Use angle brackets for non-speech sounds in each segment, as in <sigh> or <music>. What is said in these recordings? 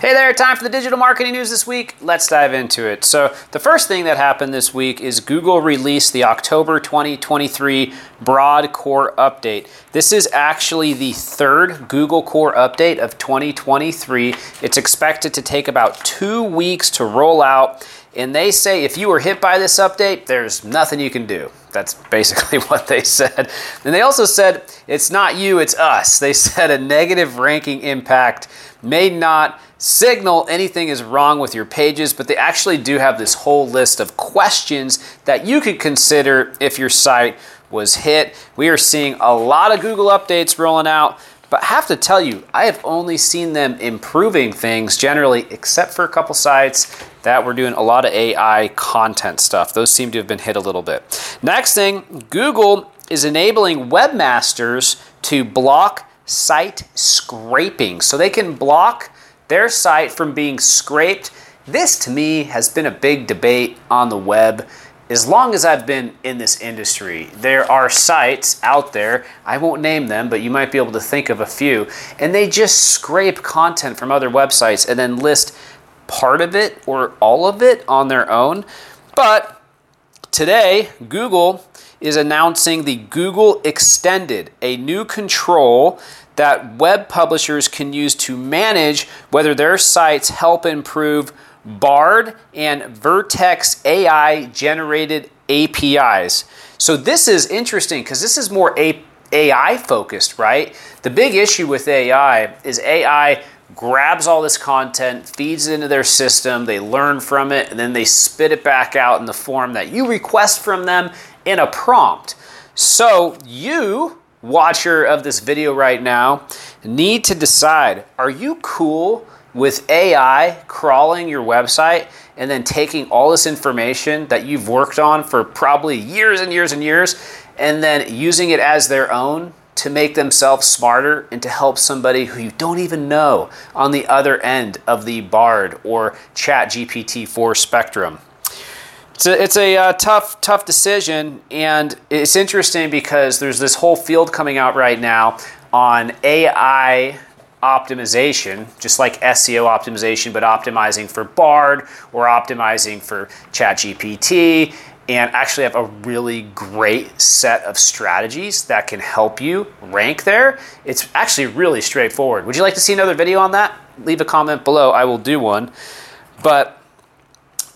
Hey there, time for the digital marketing news this week. Let's dive into it. So, the first thing that happened this week is Google released the October 2023 Broad Core Update. This is actually the third Google Core Update of 2023. It's expected to take about two weeks to roll out. And they say if you were hit by this update, there's nothing you can do. That's basically <laughs> what they said. And they also said it's not you, it's us. They <laughs> said a negative ranking impact may not signal anything is wrong with your pages, but they actually do have this whole list of questions that you could consider if your site was hit. We are seeing a lot of Google updates rolling out, but I have to tell you, I have only seen them improving things generally, except for a couple sites that were doing a lot of AI content stuff. Those seem to have been hit a little bit. Next thing, Google is enabling webmasters to block site scraping. So they can block their site from being scraped. This to me has been a big debate on the web. As long as I've been in this industry, there are sites out there, I won't name them, but you might be able to think of a few, and they just scrape content from other websites and then list part of it or all of it on their own. But today, Google is announcing the Google Extended, a new control that web publishers can use to manage whether their sites help improve Bard and Vertex AI generated APIs. So this is interesting because this is more AI focused, right? The big issue with AI is AI grabs all this content, feeds it into their system, they learn from it, and then they spit it back out in the form that you request from them in a prompt. So you watcher of this video right now need to decide are you cool with AI crawling your website and then taking all this information that you've worked on for probably years and years and years and then using it as their own to make themselves smarter and to help somebody who you don't even know on the other end of the Bard or Chat GPT 4 spectrum? It's a, it's a uh, tough, tough decision, and it's interesting because there's this whole field coming out right now on AI optimization, just like SEO optimization, but optimizing for Bard or optimizing for ChatGPT, and actually have a really great set of strategies that can help you rank there. It's actually really straightforward. Would you like to see another video on that? Leave a comment below, I will do one. But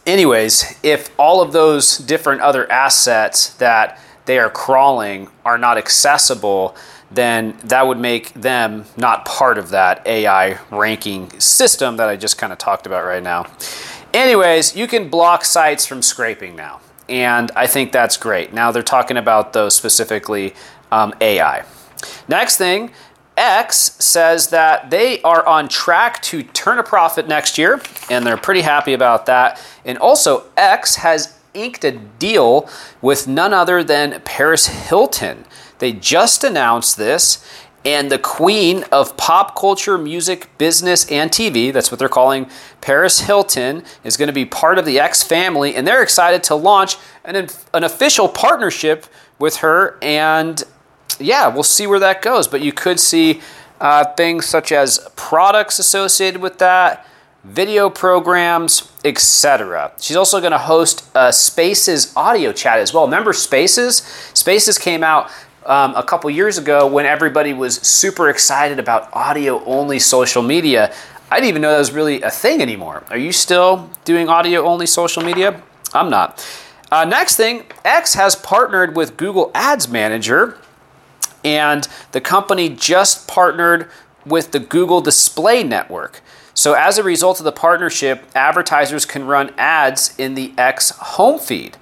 anyways, if all of those different other assets that they are crawling are not accessible, then that would make them not part of that AI ranking system that I just kind of talked about right now. Anyways, you can block sites from scraping now, and I think that's great. Now they're talking about those specifically um, AI. Next thing, X says that they are on track to turn a profit next year, and they're pretty happy about that. And also, X has inked a deal with none other than Paris Hilton. They just announced this, and the queen of pop culture, music, business, and TV, that's what they're calling Paris Hilton, is going to be part of the X family, and they're excited to launch an, an official partnership with her and yeah, we'll see where that goes. But you could see uh, things such as products associated with that, video programs, etc. She's also going to host a Spaces audio chat as well. Remember Spaces? Spaces came out um, a couple years ago when everybody was super excited about audio only social media. I didn't even know that was really a thing anymore. Are you still doing audio only social media? I'm not. Uh, next thing, X has partnered with Google Ads Manager and the company just partnered with the Google Display Network. So, as a result of the partnership, advertisers can run ads in the X home feed.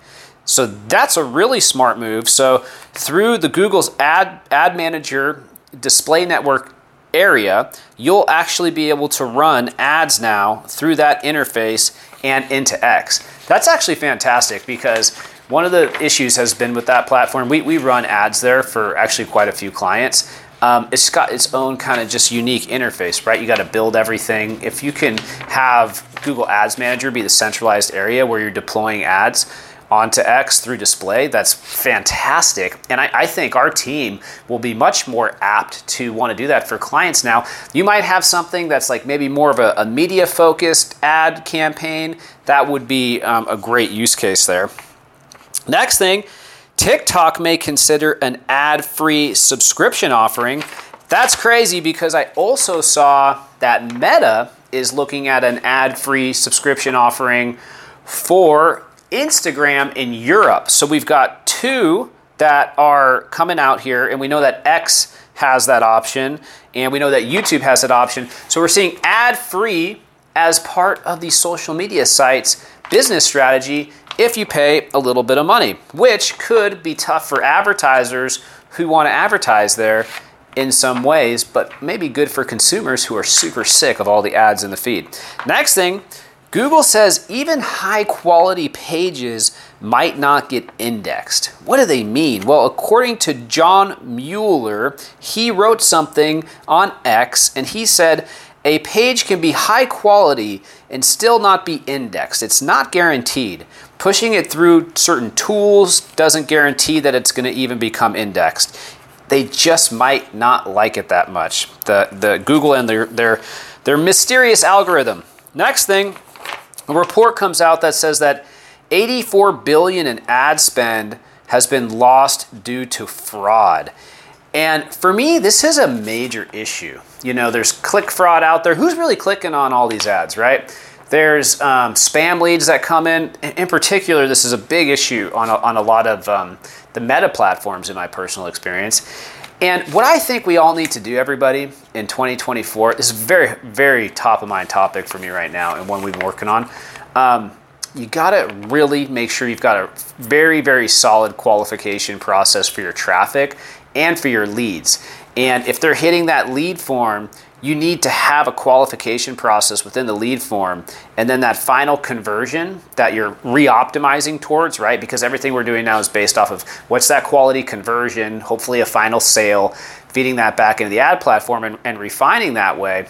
So, that's a really smart move. So, through the Google's Ad, ad Manager Display Network area, you'll actually be able to run ads now through that interface and into X. That's actually fantastic because one of the issues has been with that platform. We, we run ads there for actually quite a few clients. Um, it's got its own kind of just unique interface, right? You got to build everything. If you can have Google Ads Manager be the centralized area where you're deploying ads, onto X through display. That's fantastic. And I, I, think our team will be much more apt to want to do that for clients now. You might have something that's like maybe more of a, a media focused ad campaign. That would be um, a great use case there. Next thing, TikTok may consider an ad free subscription offering. That's crazy because I also saw that Meta is looking at an ad free subscription offering for Instagram in Europe. So we've got two that are coming out here, and we know that X has that option, and we know that YouTube has that option. So we're seeing ad free as part of the social media sites business strategy if you pay a little bit of money, which could be tough for advertisers who want to advertise there in some ways, but maybe good for consumers who are super sick of all the ads in the feed. Next thing, Google says even high quality pages might not get indexed. What do they mean? Well, according to John Mueller, he wrote something on X and he said a page can be high quality and still not be indexed. It's not guaranteed. Pushing it through certain tools doesn't guarantee that it's going to even become indexed. They just might not like it that much. The, the Google and their, their, their mysterious algorithm. Next thing, a report comes out that says that 84 billion in ad spend has been lost due to fraud. And for me, this is a major issue. You know, there's click fraud out there. Who's really clicking on all these ads, right? There's um, spam leads that come in. In particular, this is a big issue on a, on a lot of um, the meta platforms, in my personal experience. And what I think we all need to do, everybody, in 2024, this is very, very top of mind topic for me right now and one we've been working on. Um, you got to really make sure you've got a very, very solid qualification process for your traffic and for your leads. And if they're hitting that lead form, you need to have a qualification process within the lead form and then that final conversion that you're re-optimizing towards right because everything we're doing now is based off of what's that quality conversion hopefully a final sale feeding that back into the ad platform and, and refining that way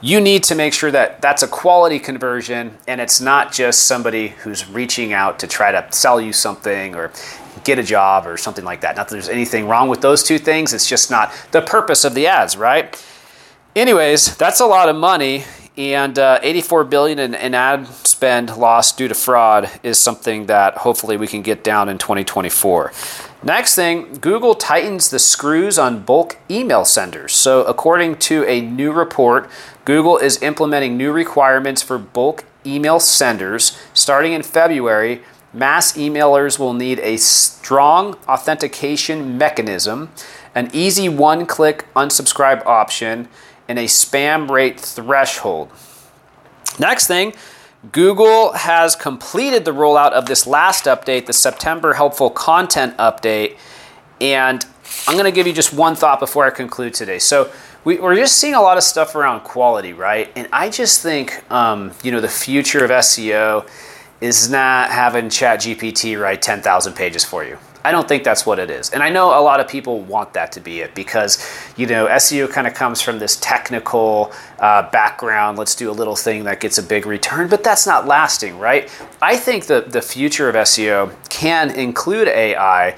you need to make sure that that's a quality conversion and it's not just somebody who's reaching out to try to sell you something or get a job or something like that. Not that there's anything wrong with those two things, it's just not the purpose of the ads, right? Anyways, that's a lot of money, and uh, 84 billion in, in ad spend lost due to fraud is something that hopefully we can get down in 2024. Next thing, Google tightens the screws on bulk email senders. So, according to a new report, Google is implementing new requirements for bulk email senders. Starting in February, mass emailers will need a strong authentication mechanism, an easy one click unsubscribe option, and a spam rate threshold. Next thing, Google has completed the rollout of this last update, the September helpful content update. And I'm going to give you just one thought before I conclude today. So, we, are just seeing a lot of stuff around quality, right? And I just think, um, you know, the future of SEO is not having ChatGPT write 10,000 pages for you. I don't think that's what it is. And I know a lot of people want that to be it because, you know, SEO kind of comes from this technical uh, background. Let's do a little thing that gets a big return, but that's not lasting, right? I think that the future of SEO can include AI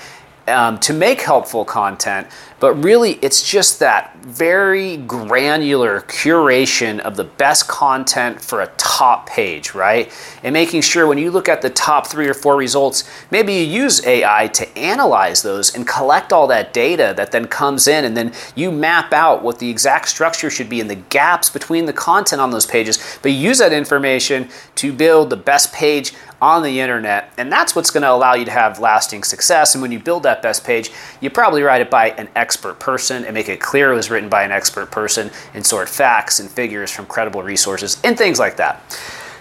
um, to make helpful content, but really it's just that very granular curation of the best content for a top page, right? And making sure when you look at the top three or four results, maybe you use AI to analyze those and collect all that data that then comes in, and then you map out what the exact structure should be and the gaps between the content on those pages, but use that information to build the best page on the internet. And that's what's going to allow you to have lasting success. And when you build that best page, you probably write it by an expert person and make it clear it was written by an expert person and sort facts and figures from credible resources and things like that.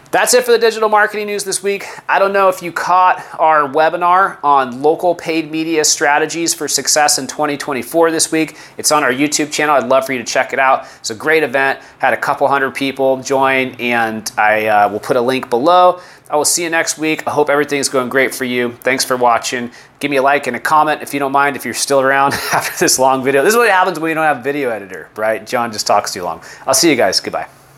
That's it for the digital marketing news this week. I don't know if you caught our webinar on local paid media strategies for success in 2024 this week. It's on our YouTube channel. I'd love for you to check it out. It's a great event. Had a couple hundred people join, and I uh, will put a link below. I will see you next week. I hope everything's going great for you. Thanks for watching. Give me a like and a comment if you don't mind, if you're still around <laughs> after this long video. This is what happens when you don't have a video editor, right? John just talks too long. I'll see you guys. Goodbye.